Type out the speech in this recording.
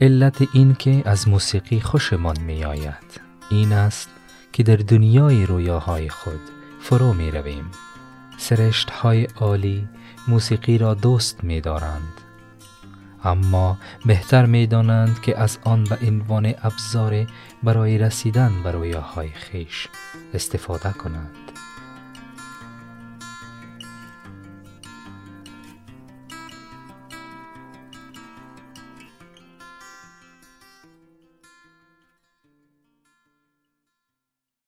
علت این که از موسیقی خوشمان می آید این است که در دنیای رویاهای خود فرو می رویم سرشت های عالی موسیقی را دوست می دارند اما بهتر می دانند که از آن به عنوان ابزار برای رسیدن به رویاهای خیش استفاده کنند.